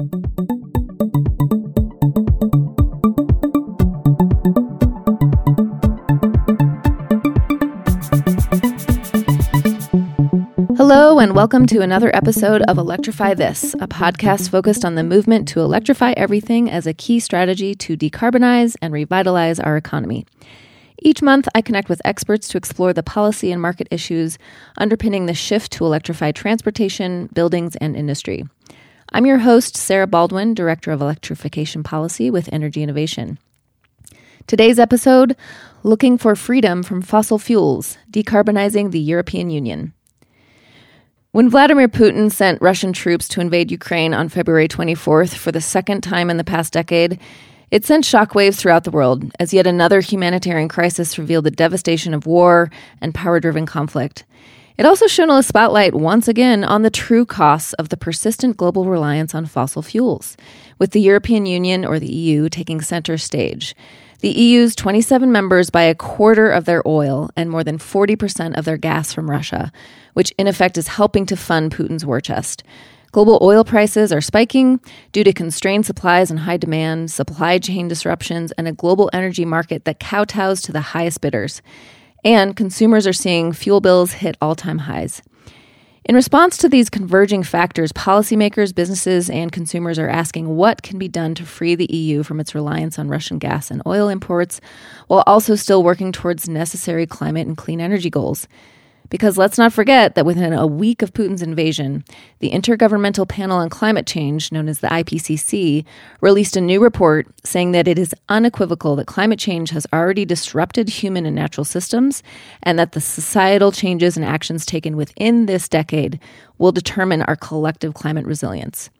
Hello, and welcome to another episode of Electrify This, a podcast focused on the movement to electrify everything as a key strategy to decarbonize and revitalize our economy. Each month, I connect with experts to explore the policy and market issues underpinning the shift to electrify transportation, buildings, and industry. I'm your host, Sarah Baldwin, Director of Electrification Policy with Energy Innovation. Today's episode Looking for Freedom from Fossil Fuels Decarbonizing the European Union. When Vladimir Putin sent Russian troops to invade Ukraine on February 24th for the second time in the past decade, it sent shockwaves throughout the world as yet another humanitarian crisis revealed the devastation of war and power driven conflict. It also shone a spotlight once again on the true costs of the persistent global reliance on fossil fuels, with the European Union or the EU taking center stage. The EU's 27 members buy a quarter of their oil and more than 40% of their gas from Russia, which in effect is helping to fund Putin's war chest. Global oil prices are spiking due to constrained supplies and high demand, supply chain disruptions, and a global energy market that kowtows to the highest bidders. And consumers are seeing fuel bills hit all time highs. In response to these converging factors, policymakers, businesses, and consumers are asking what can be done to free the EU from its reliance on Russian gas and oil imports, while also still working towards necessary climate and clean energy goals. Because let's not forget that within a week of Putin's invasion, the Intergovernmental Panel on Climate Change, known as the IPCC, released a new report saying that it is unequivocal that climate change has already disrupted human and natural systems, and that the societal changes and actions taken within this decade will determine our collective climate resilience.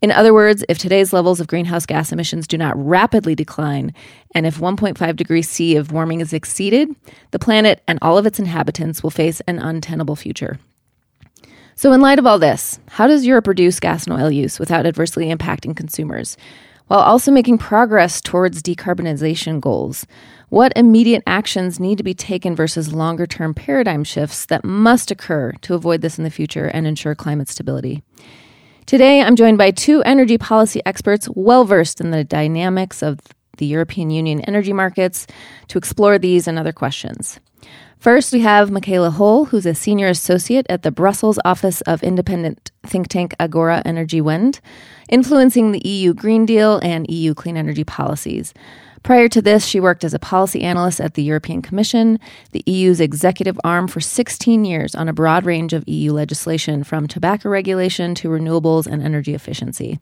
In other words, if today's levels of greenhouse gas emissions do not rapidly decline, and if 1.5 degrees C of warming is exceeded, the planet and all of its inhabitants will face an untenable future. So, in light of all this, how does Europe reduce gas and oil use without adversely impacting consumers, while also making progress towards decarbonization goals? What immediate actions need to be taken versus longer term paradigm shifts that must occur to avoid this in the future and ensure climate stability? Today, I'm joined by two energy policy experts well versed in the dynamics of the European Union energy markets to explore these and other questions. First, we have Michaela Holl, who's a senior associate at the Brussels office of independent think tank Agora Energiewende, influencing the EU Green Deal and EU clean energy policies. Prior to this, she worked as a policy analyst at the European Commission, the EU's executive arm, for 16 years on a broad range of EU legislation, from tobacco regulation to renewables and energy efficiency.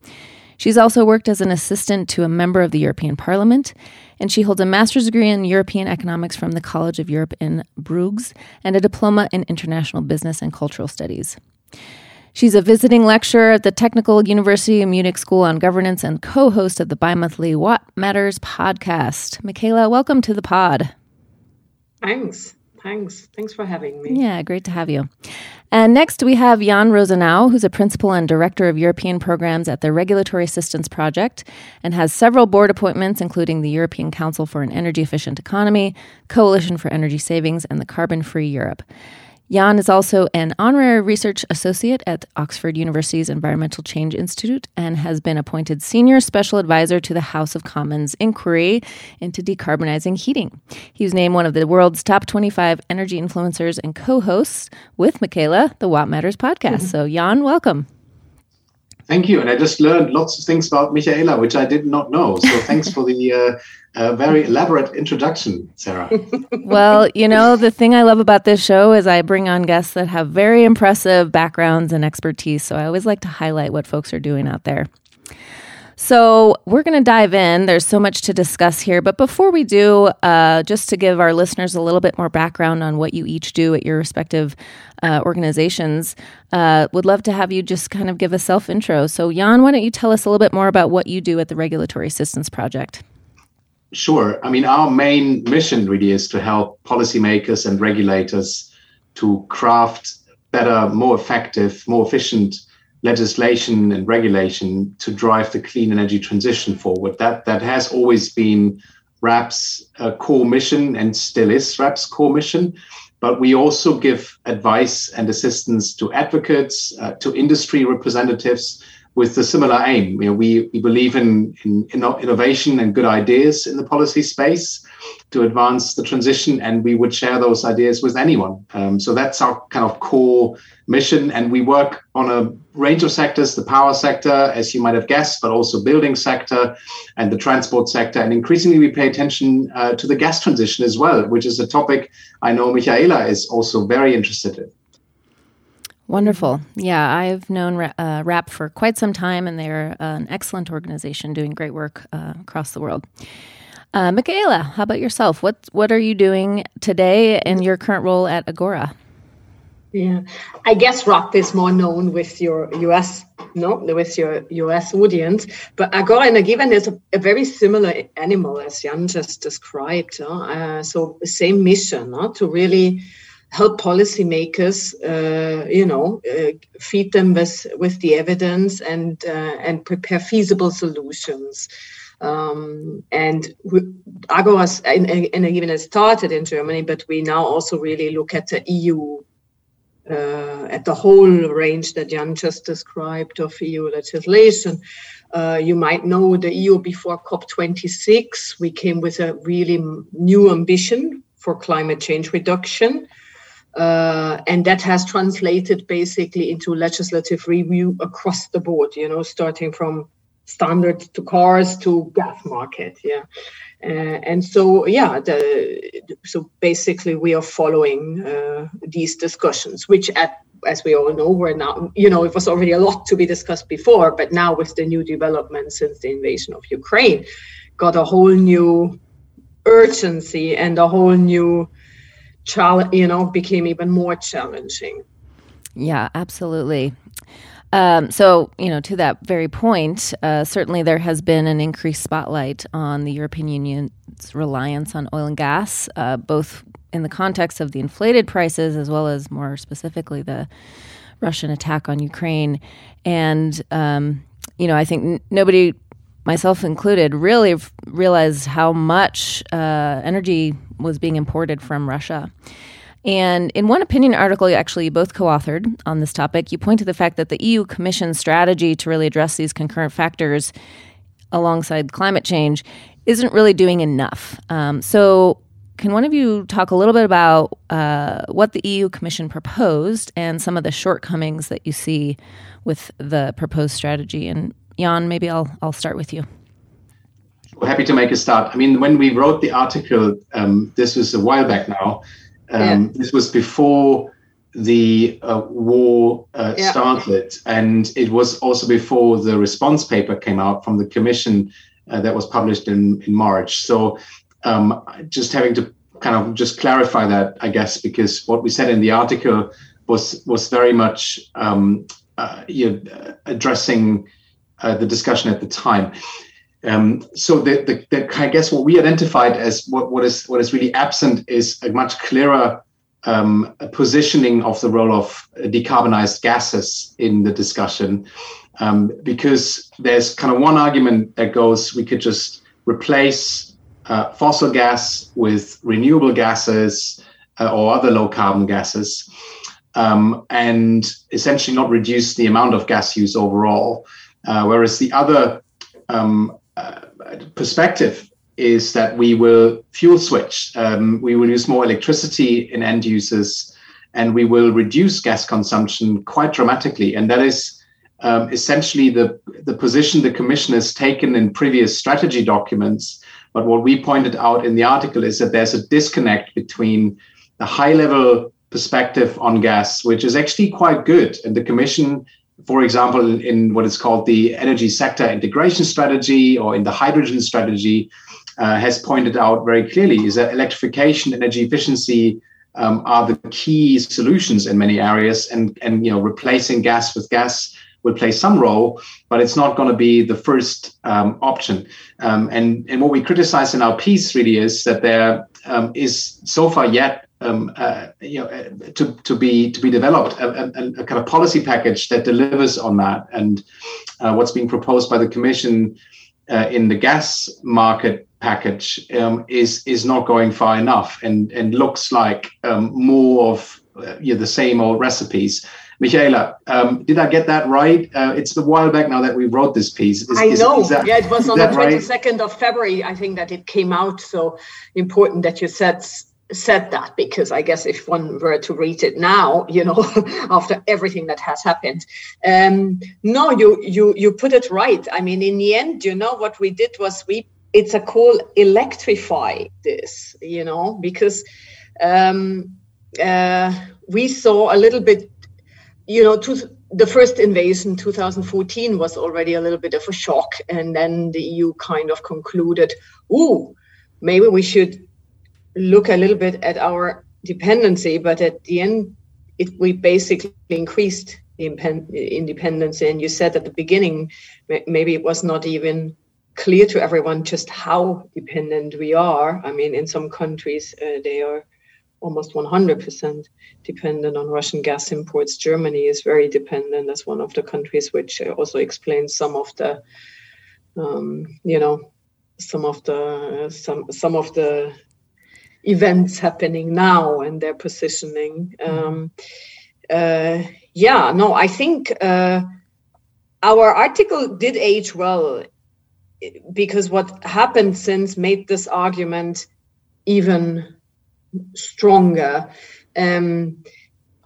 She's also worked as an assistant to a member of the European Parliament, and she holds a master's degree in European economics from the College of Europe in Bruges and a diploma in international business and cultural studies. She's a visiting lecturer at the Technical University of Munich School on Governance and co host of the bi monthly What Matters podcast. Michaela, welcome to the pod. Thanks. Thanks. Thanks for having me. Yeah, great to have you. And next, we have Jan Rosenow, who's a principal and director of European programs at the Regulatory Assistance Project and has several board appointments, including the European Council for an Energy Efficient Economy, Coalition for Energy Savings, and the Carbon Free Europe. Jan is also an honorary research associate at Oxford University's Environmental Change Institute and has been appointed senior special advisor to the House of Commons inquiry into decarbonizing heating. He was named one of the world's top 25 energy influencers and co hosts with Michaela, the What Matters podcast. Mm-hmm. So, Jan, welcome. Thank you. And I just learned lots of things about Michaela, which I did not know. So, thanks for the. Uh, a very elaborate introduction, Sarah. well, you know, the thing I love about this show is I bring on guests that have very impressive backgrounds and expertise. So I always like to highlight what folks are doing out there. So we're going to dive in. There's so much to discuss here. But before we do, uh, just to give our listeners a little bit more background on what you each do at your respective uh, organizations, uh, would love to have you just kind of give a self intro. So, Jan, why don't you tell us a little bit more about what you do at the Regulatory Assistance Project? Sure. I mean, our main mission really is to help policymakers and regulators to craft better, more effective, more efficient legislation and regulation to drive the clean energy transition forward. That that has always been RAP's uh, core mission and still is RAP's core mission. But we also give advice and assistance to advocates, uh, to industry representatives, with the similar aim. You know, we, we believe in, in, in innovation and good ideas in the policy space to advance the transition, and we would share those ideas with anyone. Um, so that's our kind of core mission, and we work on a range of sectors: the power sector, as you might have guessed, but also building sector and the transport sector. And increasingly, we pay attention uh, to the gas transition as well, which is a topic I know Michaela is also very interested in. Wonderful. Yeah, I've known uh, RAP for quite some time, and they're an excellent organization doing great work uh, across the world. Uh, Michaela, how about yourself? What what are you doing today in your current role at Agora? Yeah, I guess RAP is more known with your US, no, with your US audience. But Agora Energiewende is a, a very similar animal as Jan just described. Uh, so same mission uh, to really help policymakers, uh, you know, uh, feed them with with the evidence and uh, and prepare feasible solutions. Um, and Agoras and, and even it started in Germany, but we now also really look at the EU, uh, at the whole range that Jan just described of EU legislation. Uh, you might know the EU before COP26, we came with a really new ambition for climate change reduction. Uh, and that has translated basically into legislative review across the board, you know, starting from standards to cars to gas market yeah. Uh, and so yeah the, so basically we are following uh, these discussions which at as we all know we're now you know it was already a lot to be discussed before but now with the new developments since the invasion of ukraine got a whole new urgency and a whole new you know became even more challenging yeah absolutely um, so, you know, to that very point, uh, certainly there has been an increased spotlight on the European Union's reliance on oil and gas, uh, both in the context of the inflated prices as well as more specifically the Russian attack on Ukraine. And, um, you know, I think n- nobody, myself included, really realized how much uh, energy was being imported from Russia. And in one opinion article, you actually, both co authored on this topic, you point to the fact that the EU Commission's strategy to really address these concurrent factors alongside climate change isn't really doing enough. Um, so, can one of you talk a little bit about uh, what the EU Commission proposed and some of the shortcomings that you see with the proposed strategy? And Jan, maybe I'll I'll start with you. We're happy to make a start. I mean, when we wrote the article, um, this was a while back now. Um, yeah. This was before the uh, war uh, yeah. started, and it was also before the response paper came out from the Commission uh, that was published in in March. So, um, just having to kind of just clarify that, I guess, because what we said in the article was was very much um, uh, you know, addressing uh, the discussion at the time. Um, so the, the, the, I guess what we identified as what, what is what is really absent is a much clearer um, positioning of the role of decarbonized gases in the discussion, um, because there's kind of one argument that goes we could just replace uh, fossil gas with renewable gases uh, or other low carbon gases, um, and essentially not reduce the amount of gas use overall. Uh, whereas the other um, perspective is that we will fuel switch. Um, we will use more electricity in end users, and we will reduce gas consumption quite dramatically. And that is um, essentially the the position the Commission has taken in previous strategy documents. But what we pointed out in the article is that there's a disconnect between the high level perspective on gas, which is actually quite good, and the Commission for example, in what is called the energy sector integration strategy or in the hydrogen strategy, uh, has pointed out very clearly is that electrification, energy efficiency um, are the key solutions in many areas, and and you know replacing gas with gas will play some role, but it's not going to be the first um, option. Um, and and what we criticize in our piece really is that there um, is so far yet um, uh, you know, uh, to, to be to be developed a, a, a, kind of policy package that delivers on that. And uh, what's being proposed by the Commission uh, in the gas market package um, is is not going far enough, and and looks like um, more of uh, you know, the same old recipes. Michaela, um, did I get that right? Uh, it's a while back now that we wrote this piece. Is, I know. Is that, yeah, it was on the 22nd right? of February, I think, that it came out. So important that you said said that because I guess if one were to read it now, you know, after everything that has happened, um, no, you you you put it right. I mean, in the end, you know, what we did was we it's a call electrify this, you know, because um, uh, we saw a little bit, you know, to the first invasion 2014 was already a little bit of a shock, and then the EU kind of concluded, "Ooh, maybe we should." Look a little bit at our dependency, but at the end, it, we basically increased the independence. And you said at the beginning, maybe it was not even clear to everyone just how dependent we are. I mean, in some countries, uh, they are almost 100% dependent on Russian gas imports. Germany is very dependent as one of the countries, which uh, also explains some of the, um, you know, some of the some some of the events happening now and their positioning. Um, uh, yeah, no, I think uh, our article did age well because what happened since made this argument even stronger. Um,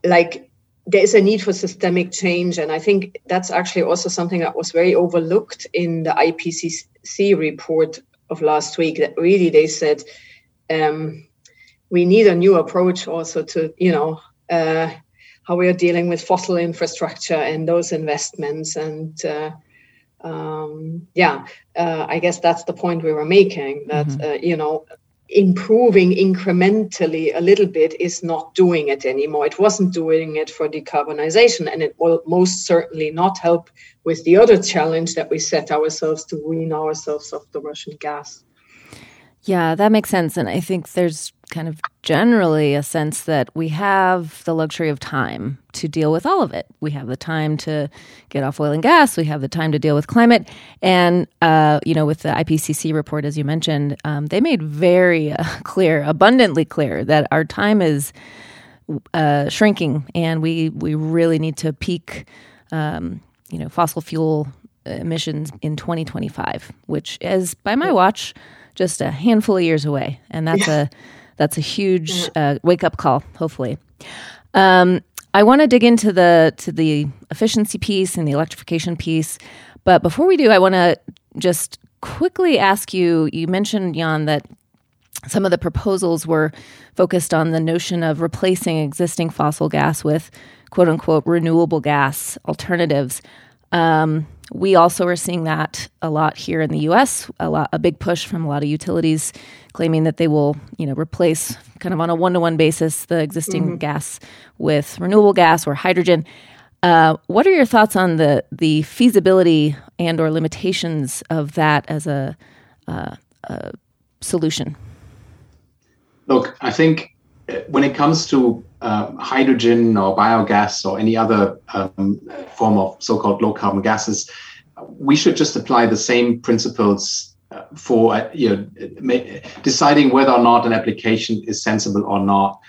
like there is a need for systemic change, and I think that's actually also something that was very overlooked in the IPCC report of last week. That really they said um, we need a new approach also to you know uh, how we are dealing with fossil infrastructure and those investments and uh, um, yeah uh, i guess that's the point we were making that mm-hmm. Uh, you know improving incrementally a little bit is not doing it anymore it wasn't doing it for decarbonization and it will most certainly not help with the other challenge that we set ourselves to wean ourselves off the russian gas yeah, that makes sense. And I think there's kind of generally a sense that we have the luxury of time to deal with all of it. We have the time to get off oil and gas. We have the time to deal with climate. And, uh, you know, with the IPCC report, as you mentioned, um, they made very uh, clear, abundantly clear, that our time is uh, shrinking and we, we really need to peak, um, you know, fossil fuel emissions in 2025, which is, by my watch, just a handful of years away, and that's yeah. a that's a huge uh, wake up call. Hopefully, um, I want to dig into the to the efficiency piece and the electrification piece, but before we do, I want to just quickly ask you. You mentioned Jan that some of the proposals were focused on the notion of replacing existing fossil gas with quote unquote renewable gas alternatives. Um, we also are seeing that a lot here in the U.S. A lot, a big push from a lot of utilities claiming that they will, you know, replace kind of on a one-to-one basis the existing mm-hmm. gas with renewable gas or hydrogen. Uh, what are your thoughts on the the feasibility and or limitations of that as a, uh, a solution? Look, I think when it comes to uh, hydrogen or biogas or any other um, form of so-called low carbon gases, we should just apply the same principles uh, for uh, you know deciding whether or not an application is sensible or not.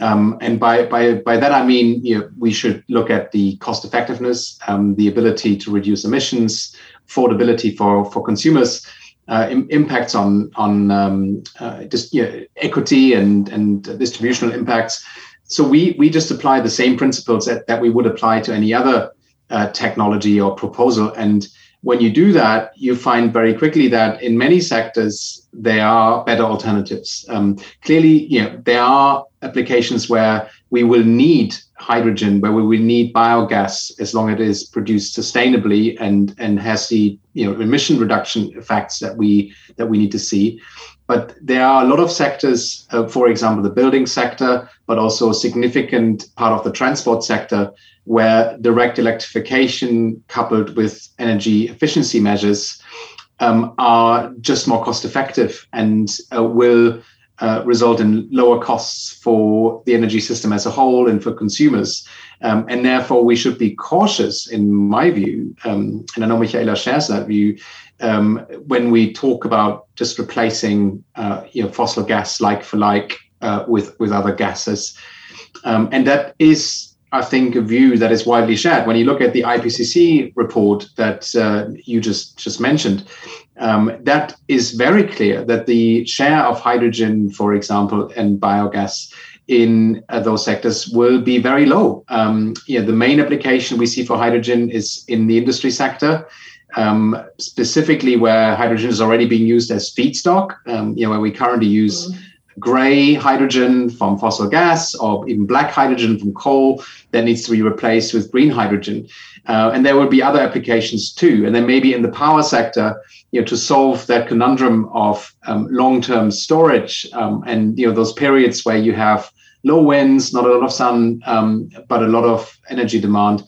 Um, and by by by that I mean you know, we should look at the cost effectiveness, um, the ability to reduce emissions, affordability for for consumers. Uh, impacts on on um, uh, just you know, equity and and distributional impacts, so we we just apply the same principles that, that we would apply to any other uh, technology or proposal. And when you do that, you find very quickly that in many sectors there are better alternatives. Um, clearly, you know, there are applications where we will need hydrogen, where we will need biogas as long as it is produced sustainably and and has the you know emission reduction effects that we that we need to see. But there are a lot of sectors, uh, for example, the building sector, but also a significant part of the transport sector, where direct electrification coupled with energy efficiency measures um, are just more cost effective and uh, will uh, result in lower costs for the energy system as a whole and for consumers. Um, and therefore, we should be cautious, in my view, um, and I know Michaela shares that view, um, when we talk about just replacing uh, you know, fossil gas like for like uh, with with other gases, um, and that is I think, a view that is widely shared. When you look at the IPCC report that uh, you just just mentioned, um, that is very clear that the share of hydrogen, for example, and biogas in uh, those sectors will be very low. Um, yeah, the main application we see for hydrogen is in the industry sector, um, specifically where hydrogen is already being used as feedstock. Um, you know, where we currently use. Mm-hmm gray hydrogen from fossil gas or even black hydrogen from coal that needs to be replaced with green hydrogen. Uh, and there will be other applications too. And then maybe in the power sector, you know, to solve that conundrum of um, long-term storage um, and you know those periods where you have low winds, not a lot of sun, um, but a lot of energy demand.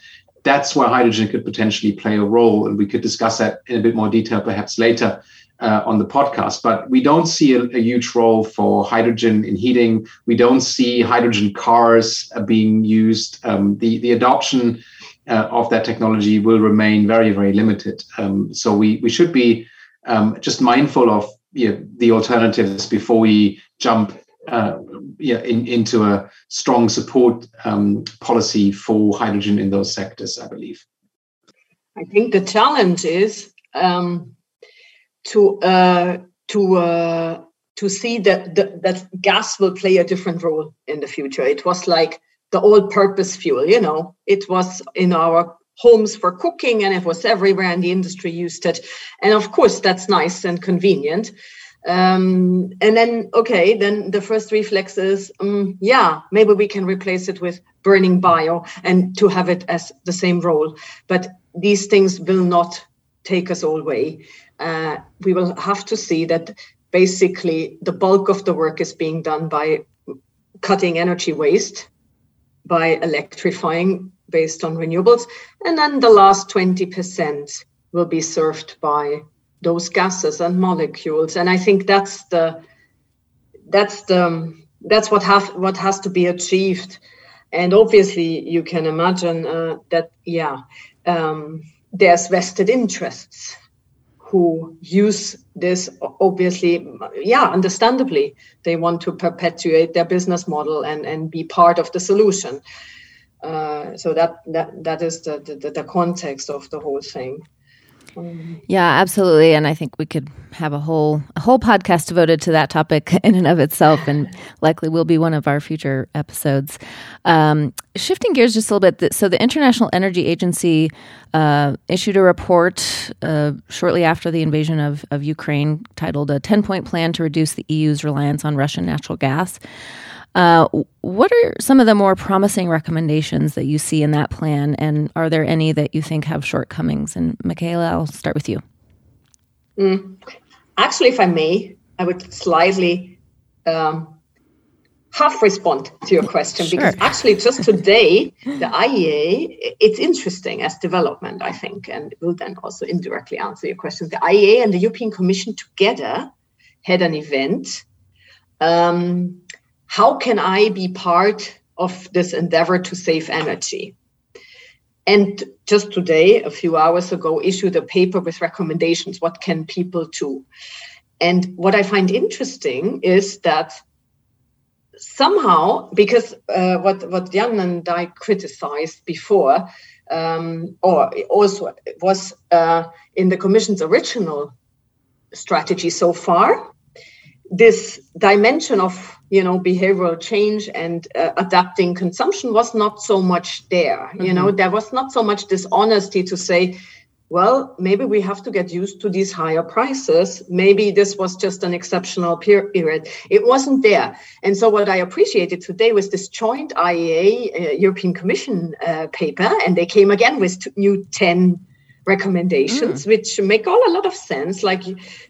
That's where hydrogen could potentially play a role, and we could discuss that in a bit more detail perhaps later uh, on the podcast. But we don't see a, a, huge role for hydrogen in heating. We don't see hydrogen cars uh, being used. Um, the the adoption uh, of that technology will remain very very limited. Um, so we we should be um, just mindful of you know, the alternatives before we jump uh, yeah, in, into a strong support um, policy for hydrogen in those sectors, I believe. I think the challenge is um, to uh, to uh, to see that, that that gas will play a different role in the future. It was like the all-purpose fuel, you know. It was in our homes for cooking, and it was everywhere, and the industry used it. And of course, that's nice and convenient. Um, and then, okay, then the first reflex is, um, yeah, maybe we can replace it with burning bio and to have it as the same role. But these things will not take us all way. Uh, we will have to see that basically the bulk of the work is being done by cutting energy waste, by electrifying based on renewables, and then the last 20% will be served by those gases and molecules. And I think that's the that's the that's what have what has to be achieved. And obviously, you can imagine uh, that yeah, um, there's vested interests who use this obviously yeah understandably they want to perpetuate their business model and and be part of the solution. Uh, so that that that is the, the the context of the whole thing yeah, absolutely, and I think we could have a whole a whole podcast devoted to that topic in and of itself, and likely will be one of our future episodes. Um, shifting gears just a little bit, so the International Energy Agency uh, issued a report uh, shortly after the invasion of of Ukraine, titled "A Ten Point Plan to Reduce the EU's Reliance on Russian Natural Gas." Uh, what are some of the more promising recommendations that you see in that plan, and are there any that you think have shortcomings? And Michaela, I'll start with you. Mm. Actually, if I may, I would slightly um, half respond to your question sure. because actually, just today, the IEA, it's interesting as development, I think, and will then also indirectly answer your question. The IEA and the European Commission together had an event. Um, how can I be part of this endeavor to save energy? And just today, a few hours ago, issued a paper with recommendations. What can people do? And what I find interesting is that somehow, because uh, what what Jan and I criticized before, um, or also was uh, in the Commission's original strategy so far, this dimension of you know behavioral change and uh, adapting consumption was not so much there mm-hmm. you know. There was not so much dishonesty to say well maybe we have to get used to these higher prices. Maybe this was just an exceptional period. It wasn't there. And so what i appreciated today was this joint iea uh, european commission uh, paper and they came again with new 10 recommendations, mm. which make all a lot of sense. Like,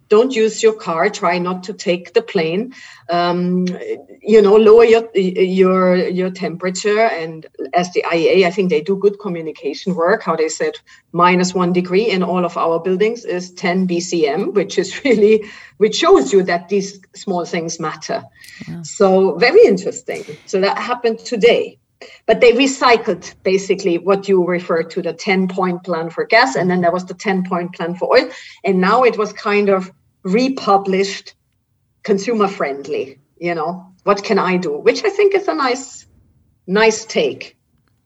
don't use your car, try not to take the plane. Um, you know, lower your your your temperature. And as the IEA, I think they do good communication work. How they said minus one degree in all of our buildings is 10 BCM, which is really which shows you that these small things matter. Yeah. So very interesting. So that happened today. But they recycled basically what you referred to the 10 point plan for gas, and then there was the 10 point plan for oil. And now it was kind of republished, consumer friendly. You know, what can I do? Which I think is a nice, nice take.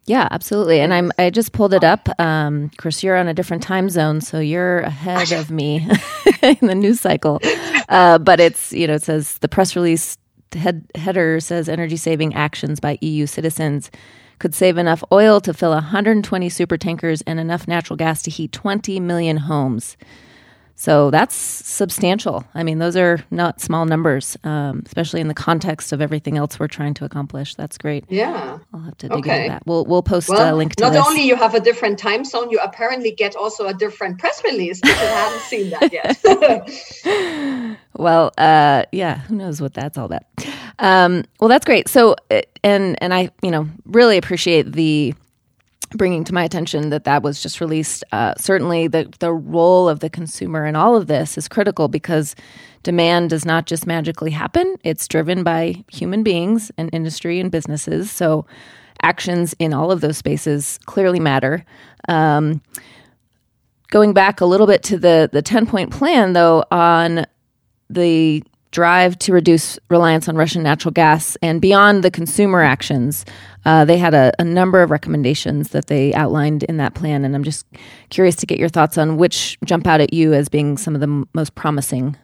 Yeah, absolutely. And I'm I just pulled it up. Um, course, you're on a different time zone, so you're ahead of me in the news cycle. Uh, but it's you know it says the press release head, header says energy saving actions by EU citizens could save enough oil to fill 120 super tankers and enough natural gas to heat 20 million homes. So that's substantial. I mean, those are not small numbers, um, especially in the context of everything else we're trying to accomplish. That's great. Yeah, I'll have to dig okay. into that. We'll we'll post well, a link to not this. only you have a different time zone, you apparently get also a different press release because I haven't seen that yet. well, uh, yeah, who knows what that's all about. Um, well, that's great. So, uh, and and I, you know, really appreciate the bringing to my attention that that was just released. Uh, certainly, the the role of the consumer in all of this is critical because demand does not just magically happen. It's driven by human beings and industry and businesses. So, actions in all of those spaces clearly matter. Um, going back a little bit to the the ten point plan, though, on the drive to reduce reliance on Russian natural gas and beyond the consumer actions. Uh, they had a, a, number of recommendations that they outlined in that plan, and I'm just curious to get your thoughts on which jump out at you as being some of the m- most promising.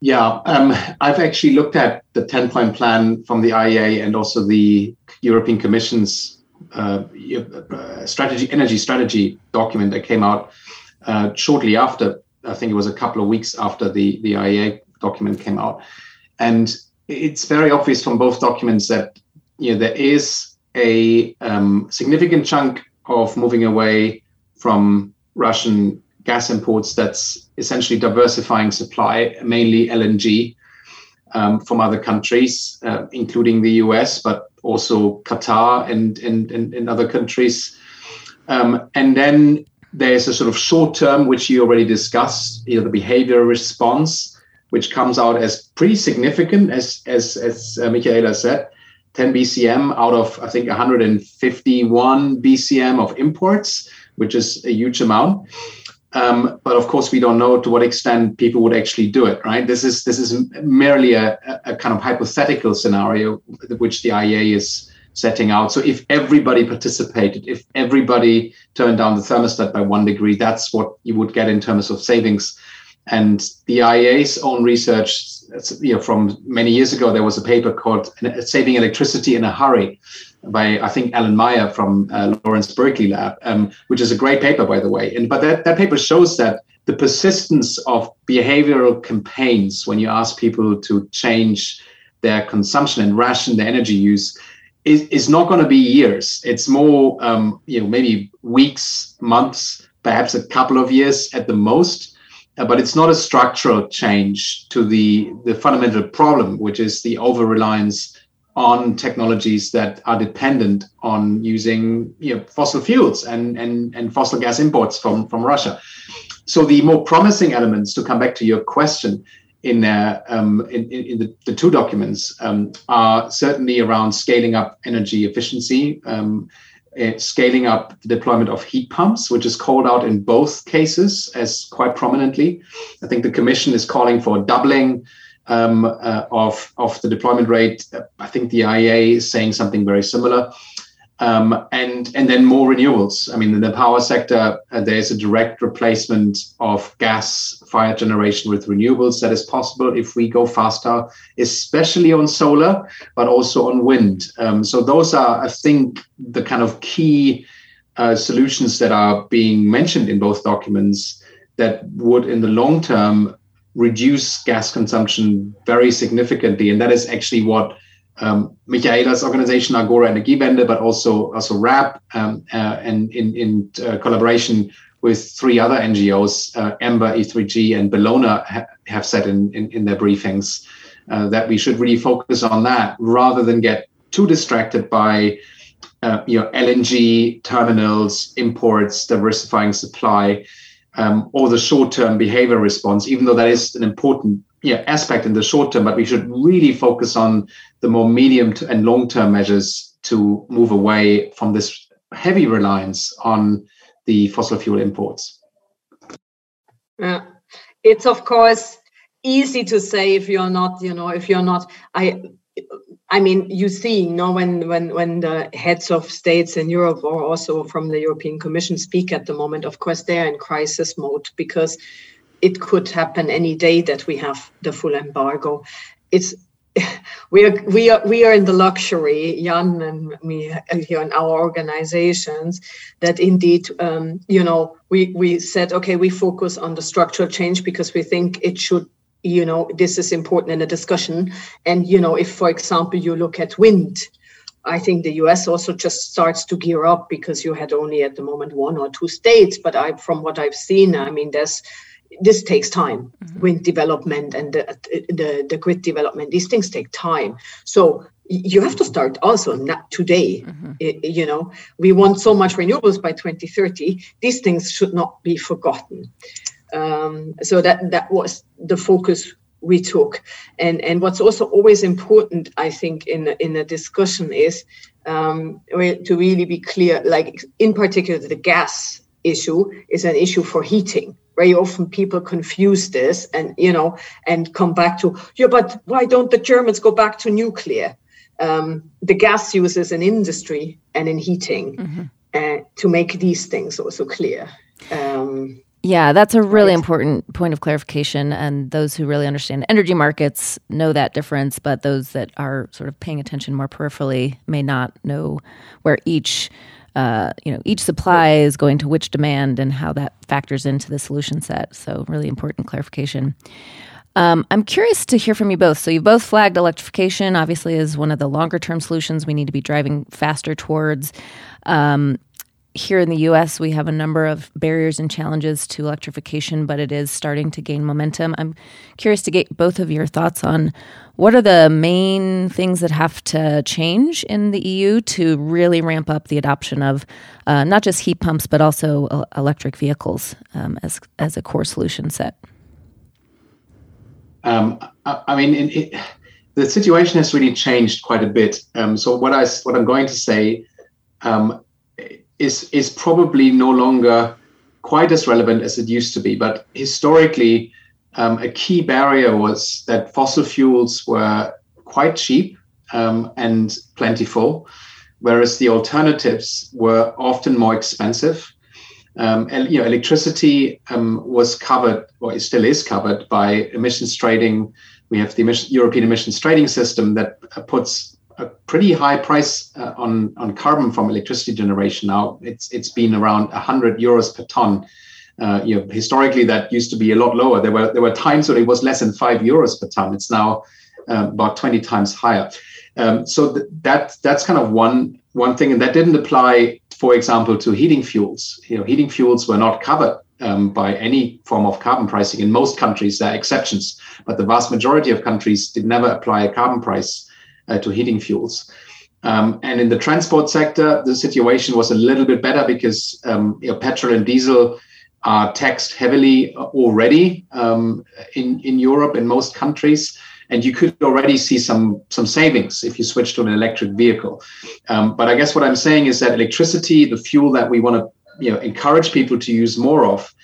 Yeah, um, I've actually looked at the 10 point plan from the IEA and also the European Commission's uh, uh, strategy, energy strategy document that came out uh, shortly after I think it was a couple of weeks after the, the IEA document came out. And it's very obvious from both documents that you know, there is a um, significant chunk of moving away from Russian gas imports that's essentially diversifying supply, mainly LNG um, from other countries, uh, including the US, but also Qatar and, and, and, and other countries. Um, and then there's a sort of short term, which you already discussed, you know, the behavior response, which comes out as pretty significant, as as as uh, Michaela said, 10 BCM out of I think 151 BCM of imports, which is a huge amount. Um, but of course, we don't know to what extent people would actually do it. Right? This is this is merely a, a kind of hypothetical scenario, which the IEA is setting out. So if everybody participated, if everybody turned down the thermostat by one degree, that's what you would get in terms of savings. And the IEA's own research, you know, from many years ago, there was a paper called "Saving Electricity in a Hurry" by I think Alan Meier from uh, Lawrence Berkeley Lab, um, which is a great paper, by the way. And but that, that paper shows that the persistence of behavioral campaigns when you ask people to change their consumption and ration their energy use is, is not going to be years. It's more, um, you know, maybe weeks, months, perhaps a couple of years at the most. Uh, but it's not a structural change to the the fundamental problem, which is the over reliance on technologies that are dependent on using you know, fossil fuels and, and, and fossil gas imports from, from Russia. So the more promising elements, to come back to your question, in, um, in, in the, the, two documents um, are certainly around scaling up energy efficiency, um, uh, scaling up the deployment of heat pumps, which is called out in both cases as quite prominently. I think the Commission is calling for doubling um, uh, of, of the deployment rate. I think the IEA is saying something very similar. Um, and and then more renewables. I mean, in the power sector, uh, there's a direct replacement of gas-fired generation with renewables that is possible if we go faster, especially on solar, but also on wind. Um, so those are, I think, the kind of key uh, solutions that are being mentioned in both documents that would, in the long term, reduce gas consumption very significantly, and that is actually what um, Michaela's organization Agora Energiewende, but also also RAP, um, uh, and in in uh, collaboration with three other NGOs, uh, Ember, E3G, and Bellona, ha- have said in, in, in their briefings uh, that we should really focus on that rather than get too distracted by uh, you know LNG terminals, imports, diversifying supply, um, or the short-term behavior response. Even though that is an important yeah, aspect in the short term, but we should really focus on the more medium and long term measures to move away from this heavy reliance on the fossil fuel imports. Yeah, it's of course easy to say if you're not, you know, if you're not, I I mean, you see, you know, when when when the heads of states in Europe or also from the European Commission speak at the moment, of course, they're in crisis mode because it could happen any day that we have the full embargo. It's we are we are we are in the luxury, Jan and me here in our organizations, that indeed, um, you know, we we said okay, we focus on the structural change because we think it should you know this is important in a discussion and you know if for example you look at wind i think the us also just starts to gear up because you had only at the moment one or two states but i from what i've seen i mean there's this takes time mm-hmm. wind development and the, the the grid development these things take time so you have to start also not today mm-hmm. you know we want so much renewables by 2030 these things should not be forgotten um, so that that was the focus we took. And and what's also always important, I think, in in a discussion is um, to really be clear. Like in particular, the gas issue is an issue for heating. Very often people confuse this, and you know, and come back to yeah, but why don't the Germans go back to nuclear? Um, the gas uses in industry and in heating mm-hmm. uh, to make these things also clear. Um, yeah, that's a really right. important point of clarification. And those who really understand energy markets know that difference, but those that are sort of paying attention more peripherally may not know where each. Uh, you know, each supply is going to which demand and how that factors into the solution set. So, really important clarification. Um, I'm curious to hear from you both. So, you both flagged electrification, obviously, as one of the longer term solutions we need to be driving faster towards. Um, here in the US, we have a number of barriers and challenges to electrification, but it is starting to gain momentum. I'm curious to get both of your thoughts on what are the main things that have to change in the EU to really ramp up the adoption of uh, not just heat pumps, but also uh, electric vehicles um, as, as a core solution set? Um, I, I, mean, it, the situation has really changed quite a bit. Um, so, what, I, what I'm going to say um, is is probably no longer quite as relevant as it used to be. But historically, um, a key barrier was that fossil fuels were quite cheap um, and plentiful, whereas the alternatives were often more expensive. Um, and, you know, electricity um, was covered, or it still is covered, by emissions trading. We have the emission, European emissions trading system that puts a pretty high price uh, on on carbon from electricity generation now. It's it's been around 100 euros per ton. Uh, you know, historically that used to be a lot lower. There were there were times when it was less than five euros per ton. It's now uh, about 20 times higher. Um, so th- that that's kind of one one thing, and that didn't apply, for example, to heating fuels. You know, heating fuels were not covered um, by any form of carbon pricing. In most countries, there are exceptions, but the vast majority of countries did never apply a carbon price uh, to heating fuels. Um, and in the transport sector, the situation was a little bit better because um, you know, petrol and diesel are taxed heavily already um, in, in Europe in most countries. And you could already see some, some savings if you switch to an electric vehicle. Um, but I guess what I'm saying is that electricity, the fuel that we want to you know, encourage people to use more of,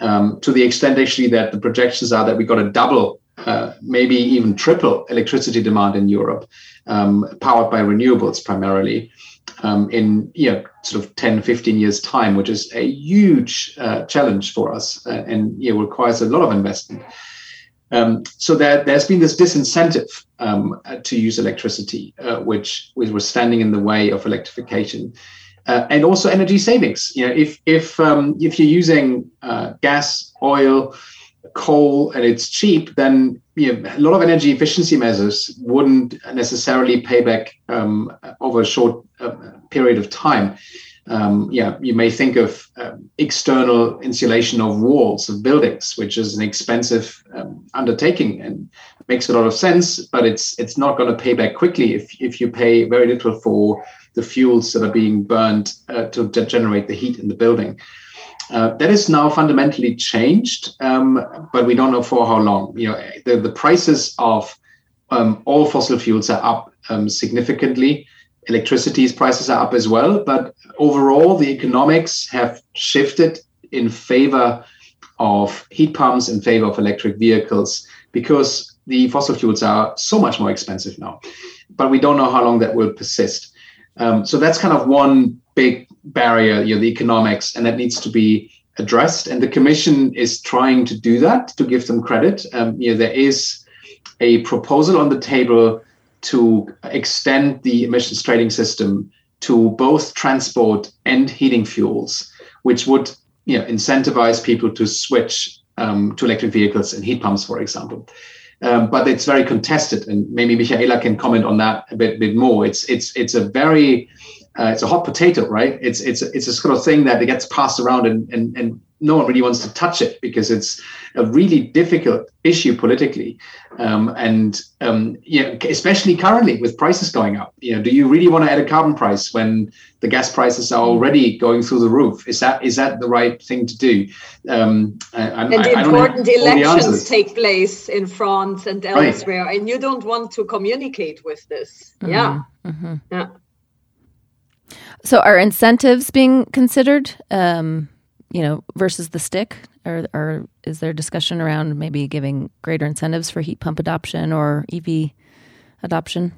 um, to the extent actually that the projections are that we've got to double uh, maybe even triple electricity demand in Europe, um, powered by renewables primarily, um, in you know, sort of 10, 15 years' time, which is a huge uh, challenge for us uh, and you know, requires a lot of investment. Um, so there, has been this disincentive um, to use electricity, uh, which, which was standing in the way of electrification. Uh, and also energy savings. You know, if if um, if you're using uh, gas, oil, coal and it's cheap, then you know, a lot of energy efficiency measures wouldn't necessarily pay back um, over a short uh, period of time. Um, yeah, you may think of um, external insulation of walls of buildings, which is an expensive um, undertaking and makes a lot of sense, but it's it's not going to pay back quickly if if you pay very little for the fuels that are being burned uh, to, to generate the heat in the building. Uh, that is now fundamentally changed, um, but we don't know for how long. You know, the, the prices of um, all fossil fuels are up um, significantly. Electricity's prices are up as well, but overall, the economics have shifted in favor of heat pumps, in favor of electric vehicles, because the fossil fuels are so much more expensive now. but we don't know how long that will persist. Um, so that's kind of one big barrier, you know, the economics, and that needs to be addressed. And the Commission is trying to do that. To give them credit, um, you know, there is a proposal on the table to extend the emissions trading system to both transport and heating fuels, which would you know incentivize people to switch um, to electric vehicles and heat pumps, for example. Um, but it's very contested, and maybe Michaela can comment on that a bit, bit more. It's it's it's a very uh, it's a hot potato, right? It's it's it's a sort of thing that gets passed around, and and and no one really wants to touch it because it's a really difficult issue politically, um, and um, yeah, especially currently with prices going up. You know, do you really want to add a carbon price when the gas prices are already going through the roof? Is that is that the right thing to do? Um, I, and I, important I elections take place in France and elsewhere, right. and you don't want to communicate with this. Mm-hmm. Yeah, mm-hmm. yeah. So, are incentives being considered? Um, you know, versus the stick? Or, or is there discussion around maybe giving greater incentives for heat pump adoption or EV adoption?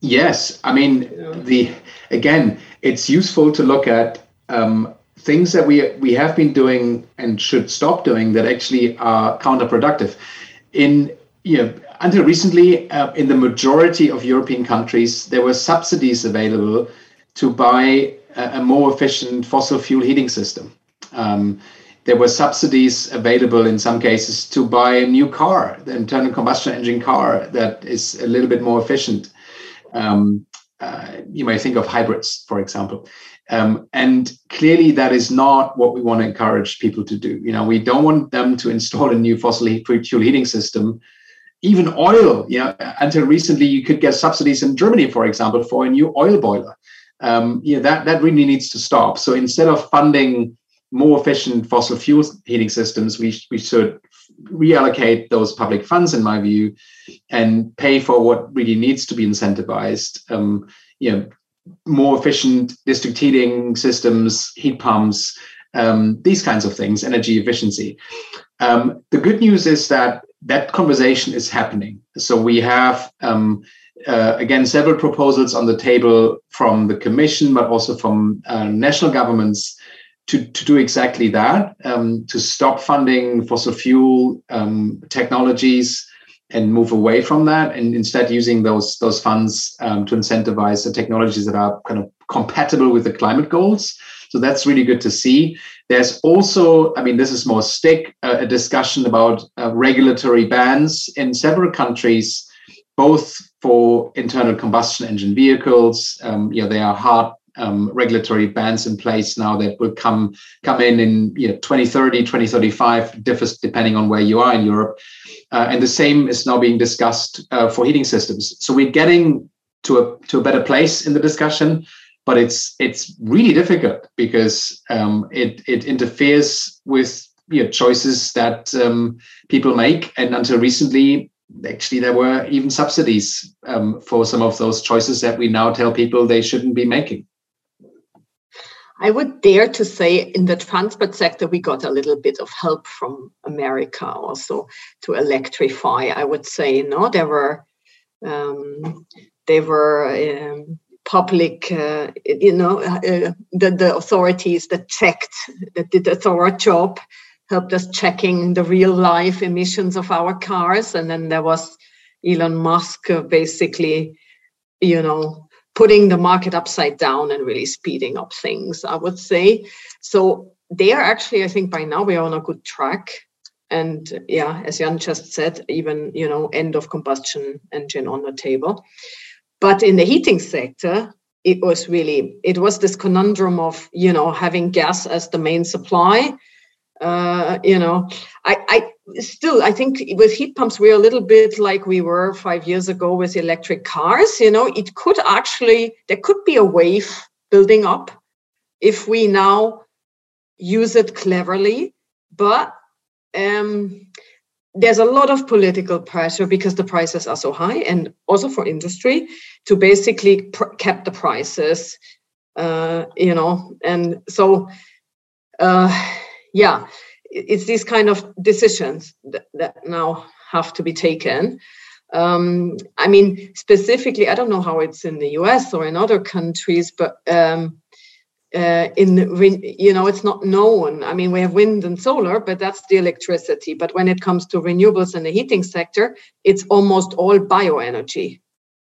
Yes, I mean the again, it's useful to look at um, things that we we have been doing and should stop doing that actually are counterproductive. In you know, until recently, uh, in the majority of European countries, there were subsidies available to buy a, a more efficient fossil fuel heating system. Um, there were subsidies available in some cases to buy a new car, the internal combustion engine car that is a little bit more efficient. Um, uh, you may think of hybrids, for example. Um, and clearly, that is not what we want to encourage people to do. You know, we don't want them to install a new fossil fuel heating system. Even oil, you know, until recently, you could get subsidies in Germany, for example, for a new oil boiler. Um, know, that that really needs to stop. So instead of funding more efficient fossil fuel heating systems, we, we should reallocate those public funds, in my view, and pay for what really needs to be incentivized. Um, you know, more efficient district heating systems, heat pumps, um, these kinds of things, energy efficiency. Um, the good news is that that conversation is happening. So we have um, uh, again several proposals on the table from the Commission, but also from uh, national governments to, to do exactly that, um, to stop funding fossil fuel um, technologies and move away from that, and instead using those those funds um, to incentivize the technologies that are kind of compatible with the climate goals. So that's really good to see. There's also, I mean, this is more stick, uh, a discussion about uh, regulatory bans in several countries, both for internal combustion engine vehicles. Um, you know, they are hard um, regulatory bans in place now that will come come in in you know, 2030, 2035, differs depending on where you are in Europe. Uh, and the same is now being discussed uh, for heating systems. So we're getting to a to a better place in the discussion, but it's it's really difficult because um, it it interferes with you know, choices that um, people make. And until recently, actually there were even subsidies um, for some of those choices that we now tell people they shouldn't be making. I would dare to say in the transport sector, we got a little bit of help from America also to electrify. I would say, no, there were um, there were um, public, uh, you know, uh, the, the authorities that checked, that did a thorough job, helped us checking the real life emissions of our cars. And then there was Elon Musk uh, basically, you know, putting the market upside down and really speeding up things, I would say. So they are actually, I think by now we are on a good track. And yeah, as Jan just said, even you know, end of combustion engine on the table. But in the heating sector, it was really it was this conundrum of you know having gas as the main supply uh, you know, I, I still I think with heat pumps we're a little bit like we were five years ago with electric cars. You know, it could actually there could be a wave building up if we now use it cleverly, but um, there's a lot of political pressure because the prices are so high, and also for industry to basically pr- cap the prices. Uh, you know, and so. Uh, yeah, it's these kind of decisions that, that now have to be taken. Um, I mean, specifically, I don't know how it's in the US or in other countries, but um, uh, in you know it's not known. I mean we have wind and solar but that's the electricity. But when it comes to renewables in the heating sector it's almost all bioenergy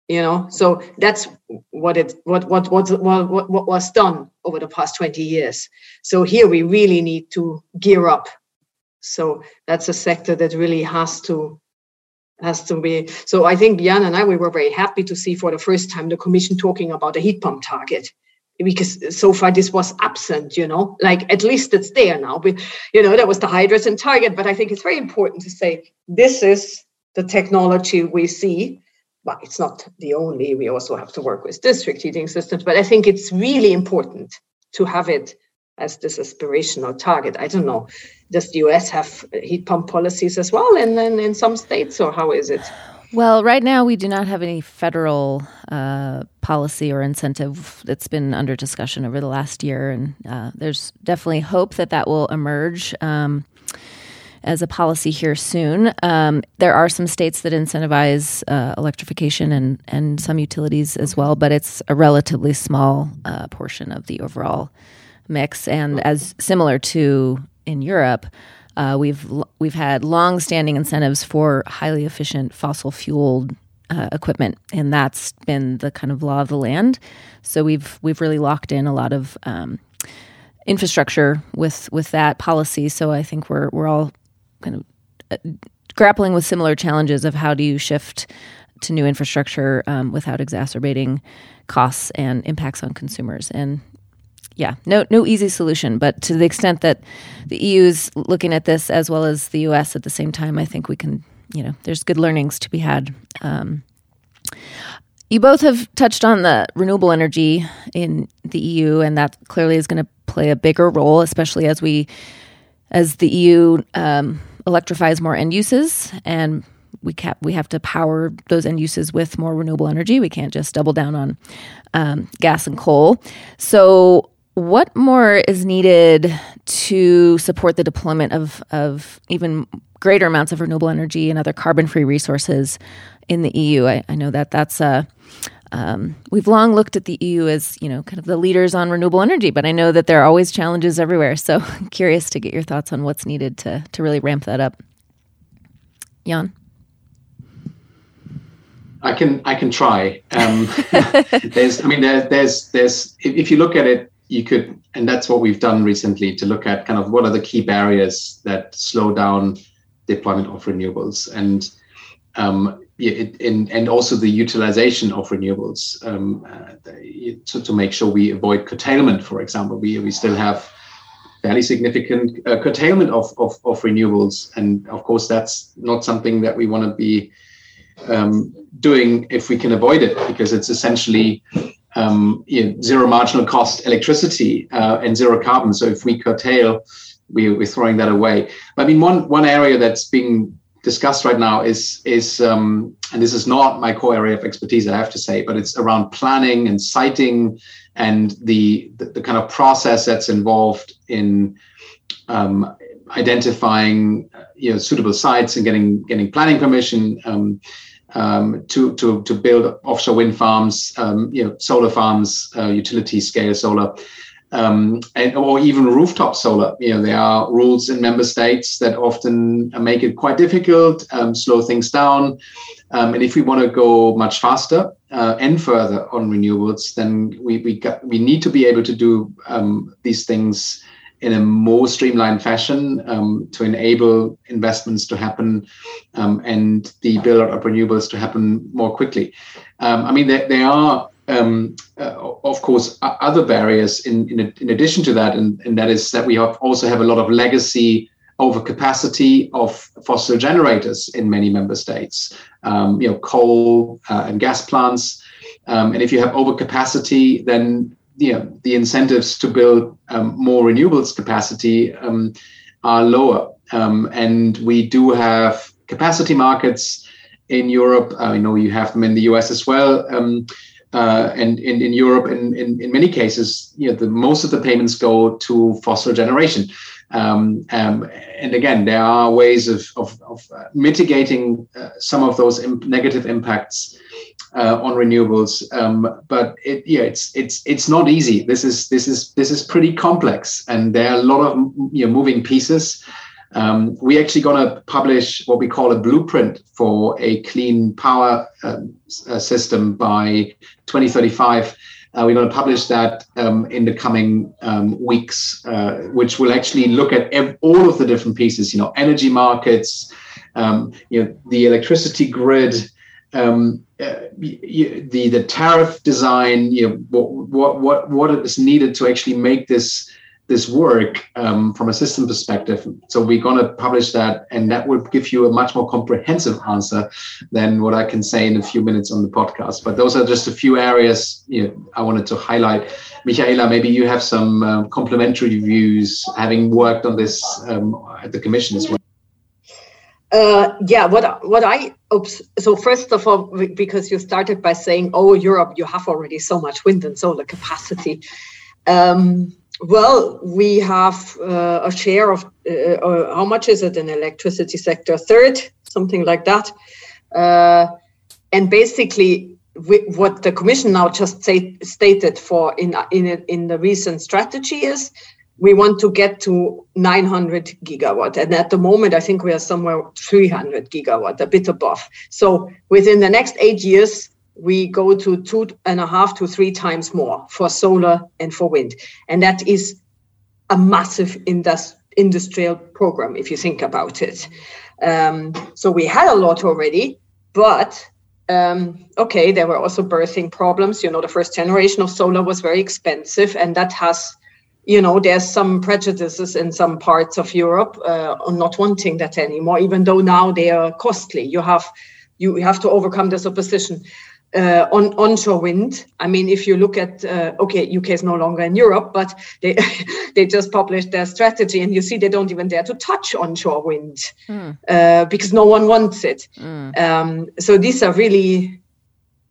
you know? So that's what it what what what what, what was done over the past 20 years. So here we really need to gear up. So that's a sector that really has to has to be so i think jan and i we were very happy to see for the first time the commission talking about a heat pump target. Because so far this was absent you know? Like at least it's there now but you know that was the hydrogen target but i think it's very important to say this is the technology we see well it's not the only we also have to work with district heating systems but i think it's really important to have it as this aspirational target i don't know does the us have heat pump policies as well in, in, in some states or how is it well, right now we do not have any federal uh, policy or incentive that's been under discussion over the last year, and uh, there's definitely hope that that will emerge. Um, as a policy here soon. Um, there are some states that incentivize uh, electrification and, and some utilities as well, but it's a relatively small uh, portion of the overall mix. And as similar to in Europe, uh, we've we've had long-standing incentives for highly efficient fossil fueled uh, equipment, and that's been the kind of law of the land. So we've we've really locked in a lot of um, infrastructure with with that policy. So I think we're we're all kind of uh, grappling with similar challenges of how do you shift to new infrastructure um, without exacerbating costs and impacts on consumers. And yeah, no, no easy solution. But to the extent that the EU is looking at this as well as the US at the same time, I think we can, you know, there's good learnings to be had. Um, you both have touched on the renewable energy in the EU, and that clearly is going to play a bigger role, especially as we, as the EU um, electrifies more end uses and we cap- we have to power those end uses with more renewable energy. We can't just double down on um, gas and coal. So what more is needed to support the deployment of, of even greater amounts of renewable energy and other carbon free resources in the EU? I, I know that that's a um, we've long looked at the EU as you know kind of the leaders on renewable energy, but I know that there are always challenges everywhere. So curious to get your thoughts on what's needed to to really ramp that up. Jan. I can I can try. Um, there's I mean there, there's there's if, if you look at it you could, and that's what we've done recently to look at kind of what are the key barriers that slow down deployment of renewables and um, it, in, and also the utilization of renewables um, uh, to, to make sure we avoid curtailment. For example, we, we still have fairly significant uh, curtailment of, of, of renewables. And of course, that's not something that we want to be um, doing if we can avoid it, because it's essentially um, you know, zero marginal cost electricity uh, and zero carbon. So if we curtail, we, we're throwing that away. I mean, one one area that's being discussed right now is is um, and this is not my core area of expertise, I have to say, but it's around planning and siting and the the, the kind of process that's involved in um, identifying you know suitable sites and getting getting planning permission. Um, um, to, to, to build offshore wind farms, um, you know, solar farms, uh, utility scale solar, um, and or even rooftop solar. You know, there are rules in member states that often make it quite difficult, um, slow things down. Um, and if we want to go much faster uh, and further on renewables, then we we got, we need to be able to do um, these things in a more streamlined fashion um, to enable investments to happen um, and the build up of renewables to happen more quickly. I mean, there, there are, um, uh, of course, other barriers in, in, in, addition to that, and, and that is that we have also have a lot of legacy overcapacity of fossil generators in many member states, um, you know, coal uh, and gas plants. Um, and if you have overcapacity, then you know, the incentives to build um, more renewables capacity um, are lower. Um, and we do have capacity markets in Europe. I know you have them in the US as well. Uh, and in, Europe, in, in, in many cases, you know, the, most of the payments go to fossil generation. Um, um, and again, there are ways of, of, of uh, mitigating uh, some of those Im- negative impacts uh, on renewables. Um, but it, yeah, it's it's it's not easy. This is this is this is pretty complex, and there are a lot of you know, moving pieces. Um, we actually going to publish what we call a blueprint for a clean power um, system by 2035 uh, we're going to publish that um, in the coming um, weeks, uh, which will actually look at ev- all of the different pieces. You know, energy markets, um, you know, the electricity grid, um, uh, the the tariff design. You know, what what what what is needed to actually make this this work um, from a system perspective. So we're going to publish that, and that will give you a much more comprehensive answer than what I can say in a few minutes on the podcast. But those are just a few areas you know, I wanted to highlight. Michaela, maybe you have some um, complementary views, having worked on this um, at the Commission as well. Uh, yeah, what what I oops, so first of all, because you started by saying, "Oh, Europe, you have already so much wind and solar capacity." Um, well, we have uh, a share of uh, uh, how much is it in electricity sector? Third, something like that. Uh, and basically, we, what the commission now just say, stated for in in in the recent strategy is we want to get to 900 gigawatt, and at the moment, I think we are somewhere 300 gigawatt, a bit above. So within the next eight years, we go to two and a half to three times more for solar and for wind. And that is a massive indus- industrial program, if you think about it. Um, so we had a lot already, but um, okay, there were also birthing problems. You know, the first generation of solar was very expensive, and that has, you know, there's some prejudices in some parts of Europe uh, on not wanting that anymore, even though now they are costly. You have you have to overcome this opposition uh, on onshore wind. I mean, if you look at uh, okay, UK is no longer in Europe, but they they just published their strategy, and you see they don't even dare to touch onshore wind mm. uh, because no one wants it. Mm. Um, so these are really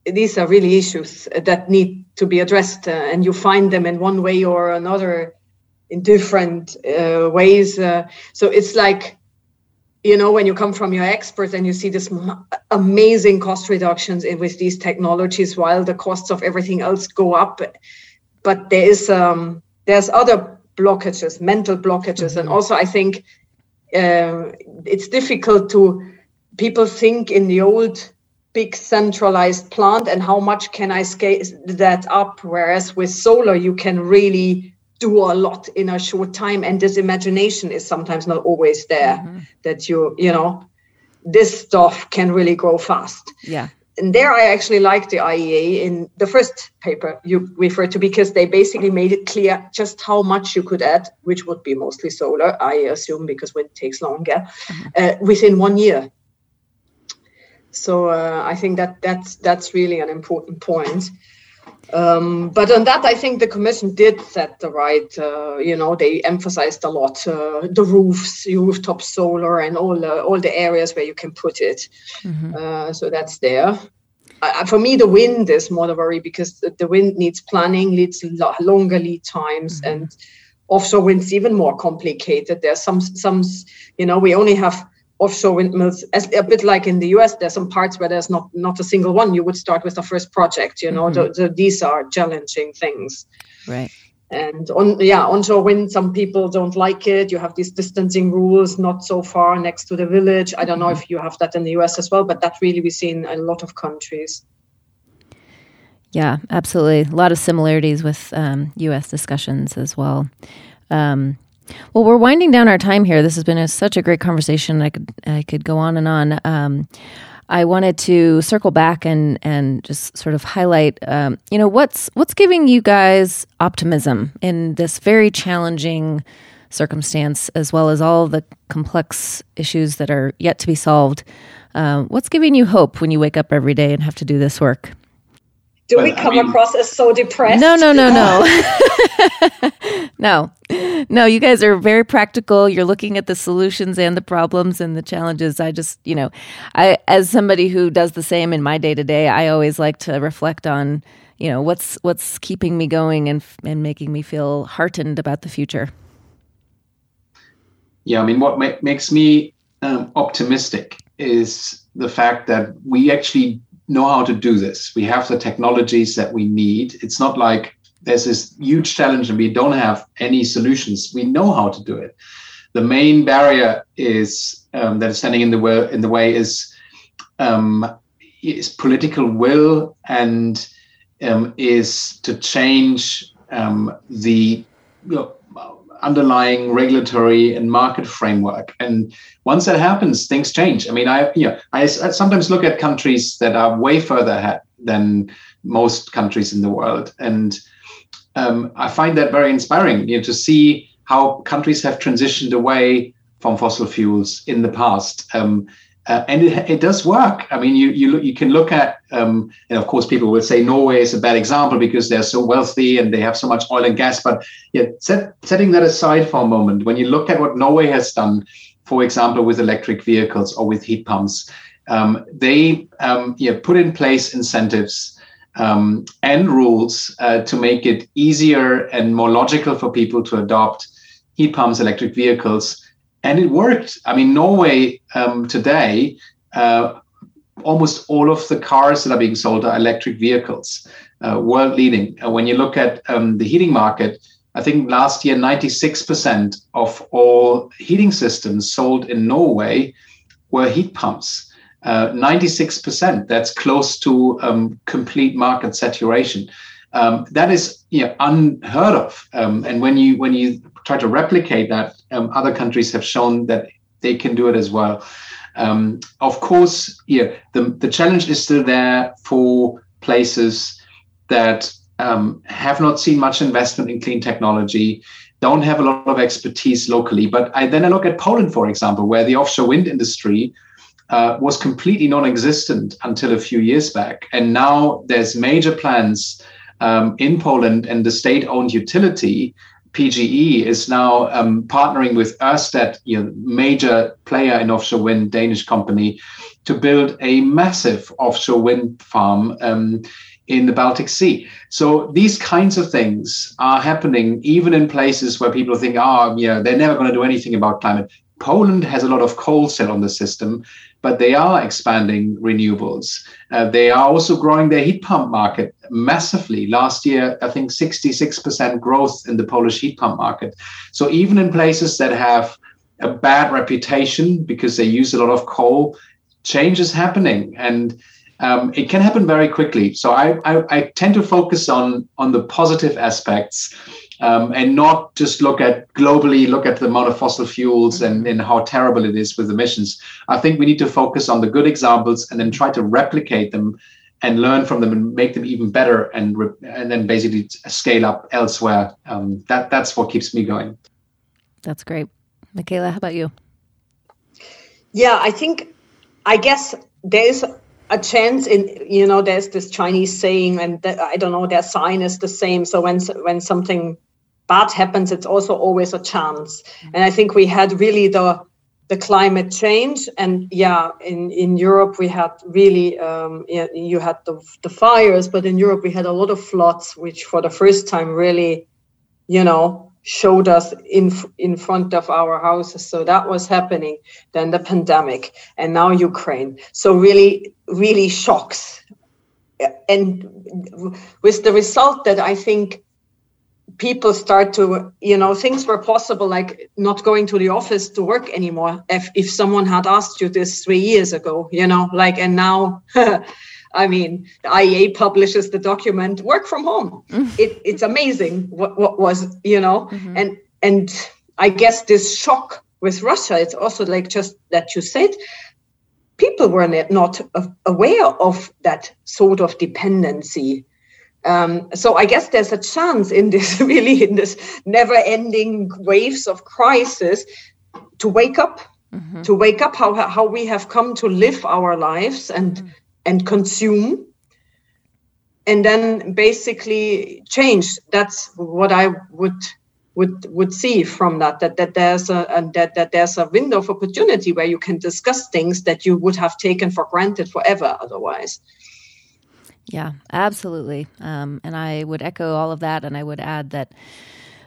these are really issues that need to be addressed, uh, and you find them in one way or another in different uh, ways. Uh, so it's like you know when you come from your experts and you see this amazing cost reductions in, with these technologies while the costs of everything else go up but there is um, there's other blockages mental blockages mm-hmm. and also i think uh, it's difficult to people think in the old big centralized plant and how much can i scale that up whereas with solar you can really do a lot in a short time and this imagination is sometimes not always there mm-hmm. that you you know this stuff can really grow fast. Yeah. And there i actually like the iea in the first paper you referred to because they basically made it clear just how much you could add which would be mostly solar i assume because wind takes longer mm-hmm. uh, within one year. So uh, i think that that's that's really an important point um, but on that, I think the commission did set the right. Uh, you know, they emphasized a lot uh, the roofs, rooftop solar, and all the all the areas where you can put it. Mm-hmm. Uh, so that's there. for me, the wind is more the worry because the, the wind needs planning, needs lo- longer lead times, mm-hmm. and offshore wind's even more complicated. There's some some you know we only have offshore windmills as a bit like in the US there's some parts where there's not not a single one. You would start with the first project you know mm-hmm. the, the, these are challenging things. Right. And on yeah onshore wind some people don't like it. You have these distancing rules not so far next to the village. I don't know mm-hmm. if you have that in the us as well but that really we see in a lot of countries. Yeah absolutely. A lot of similarities with um, us discussions as well. Um, well, we're winding down our time here. This has been a, such a great conversation. I could I could go on and on. Um, I wanted to circle back and and just sort of highlight, um, you know, what's what's giving you guys optimism in this very challenging circumstance, as well as all the complex issues that are yet to be solved. Uh, what's giving you hope when you wake up every day and have to do this work? Do we come I mean, across as so depressed? No, no, no, no. no. No, you guys are very practical. You're looking at the solutions and the problems and the challenges. I just, you know, I as somebody who does the same in my day-to-day, I always like to reflect on, you know, what's what's keeping me going and and making me feel heartened about the future. yeah, I mean, what ma- makes me um, optimistic is the fact that we actually know how to do this. We have the technologies that we need. It's not like there's this huge challenge and we don't have any solutions. We know how to do it. The main barrier is um, that is standing in the way in the way is um, is political will and um, is to change um, the you know, underlying regulatory and market framework. And once that happens, things change. I mean, I you know, I, I sometimes look at countries that are way further ahead than most countries in the world, and um, I find that very inspiring. You know, to see how countries have transitioned away from fossil fuels in the past. Um, uh, and it, it does work. I mean, you you look, you can look at, um, and of course, people will say Norway is a bad example because they're so wealthy and they have so much oil and gas. But yeah, set, setting that aside for a moment, when you look at what Norway has done, for example, with electric vehicles or with heat pumps, um, they um, yeah, put in place incentives um, and rules uh, to make it easier and more logical for people to adopt heat pumps, electric vehicles and it worked. I mean, Norway um, today, uh, almost all of the cars that are being sold are electric vehicles, uh, world leading. Uh, when you look at um, the heating market, I think last year 96% of all heating systems sold in Norway were heat pumps. 96%. Uh, that's close to um, complete market saturation. Um, that is you know, unheard of. Um, and when you when you try to replicate that, um, other countries have shown that they can do it as well. Um, of course, yeah, the, the challenge is still there for places that um, have not seen much investment in clean technology, don't have a lot of expertise locally. But I, then I look at Poland, for example, where the offshore wind industry uh, was completely non-existent until a few years back, and now there's major plans um, in Poland, and the state-owned utility PGE is now um, partnering with Ørsted, you know, major player in offshore wind, Danish company, to build a massive offshore wind farm um, in the Baltic Sea. So these kinds of things are happening even in places where people think, oh, yeah, they're never going to do anything about climate. Poland has a lot of coal still on the system, but they are expanding renewables. Uh, they are also growing their heat pump market massively. Last year, I think 66% growth in the Polish heat pump market. So even in places that have a bad reputation because they use a lot of coal, change is happening. And um, it can happen very quickly. So I, I, I tend to focus on on the positive aspects um, and not just look at globally, look at the amount of fossil fuels and, and how terrible it is with emissions. I think we need to focus on the good examples and then try to replicate them and learn from them and make them even better and and then basically scale up elsewhere. Um, that that's what keeps me going. That's great, Michaela. How about you? Yeah, I think I guess there's a chance in you know there's this Chinese saying and I don't know their sign is the same. So when when something bad happens, it's also always a chance. And I think we had really the the climate change and yeah in in europe we had really um, you had the, the fires but in europe we had a lot of floods which for the first time really you know showed us in in front of our houses. So that was happening then the pandemic and now ukraine. So really really shocks. And with the result that i think people start to you know things were possible like not going to the office to work anymore if if someone had asked you this three years ago you know like and now i mean the iea publishes the document work from home mm-hmm. it, it's amazing what, what was you know mm-hmm. and and i guess this shock with russia it's also like just that you said people were not aware of that sort of dependency um, so I guess there's a chance in this really in this never-ending waves of crisis to wake up, mm-hmm. to wake up how how we have come to live our lives and mm-hmm. and consume, and then basically change. That's what I would would would see from that that that there's a and that that there's a window of opportunity where you can discuss things that you would have taken for granted forever otherwise. Yeah, absolutely. Um, and I would echo all of that. And I would add that,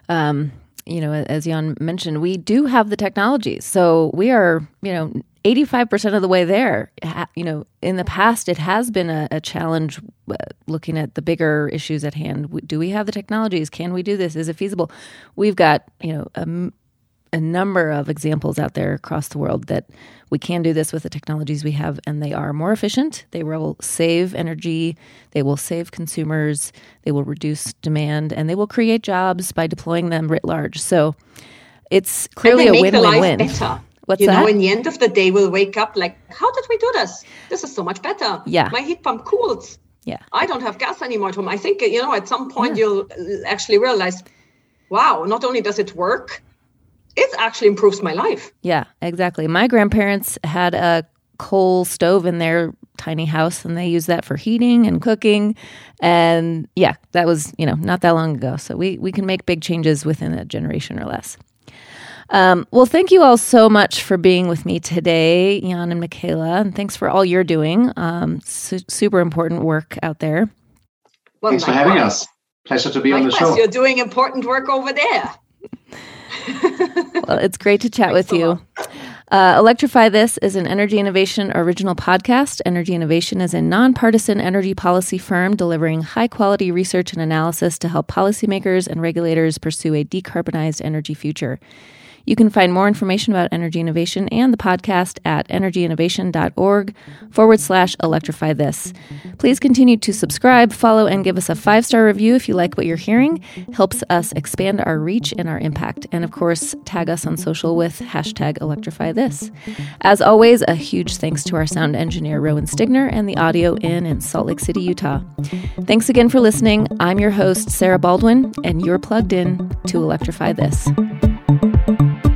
um, you know, as Jan mentioned, we do have the technology. So we are, you know, 85% of the way there. You know, in the past, it has been a, a challenge uh, looking at the bigger issues at hand. Do we have the technologies? Can we do this? Is it feasible? We've got, you know, a a number of examples out there across the world that we can do this with the technologies we have, and they are more efficient. They will save energy, they will save consumers, they will reduce demand, and they will create jobs by deploying them writ large. So it's clearly a win-win-win. Better. What's you that? know, in the end of the day, we'll wake up like, how did we do this? This is so much better. Yeah. My heat pump cools. Yeah. I don't have gas anymore at home. I think, you know, at some point yeah. you'll actually realize, wow, not only does it work, it actually improves my life. Yeah, exactly. My grandparents had a coal stove in their tiny house and they used that for heating and cooking. And yeah that was you know not that long ago. So we we can make big changes within a generation or less. Um, well thank you all so much for being with me today jan and michaela and thanks for all you're doing. Um, su- super important work out there. Well, thanks for having us. Pleasure to be on the show. you're doing important work over there well, it's great to chat Thanks with you. Uh, Electrify This is an Energy Innovation original podcast. Energy Innovation is a nonpartisan energy policy firm delivering high quality research and analysis to help policymakers and regulators pursue a decarbonized energy future. You can find more information about energy innovation and the podcast at energyinnovation.org forward slash electrify this. Please continue to subscribe, follow, and give us a five star review if you like what you're hearing. Helps us expand our reach and our impact. And of course, tag us on social with hashtag electrify this. As always, a huge thanks to our sound engineer, Rowan Stigner, and the audio in in Salt Lake City, Utah. Thanks again for listening. I'm your host, Sarah Baldwin, and you're plugged in to Electrify This thank you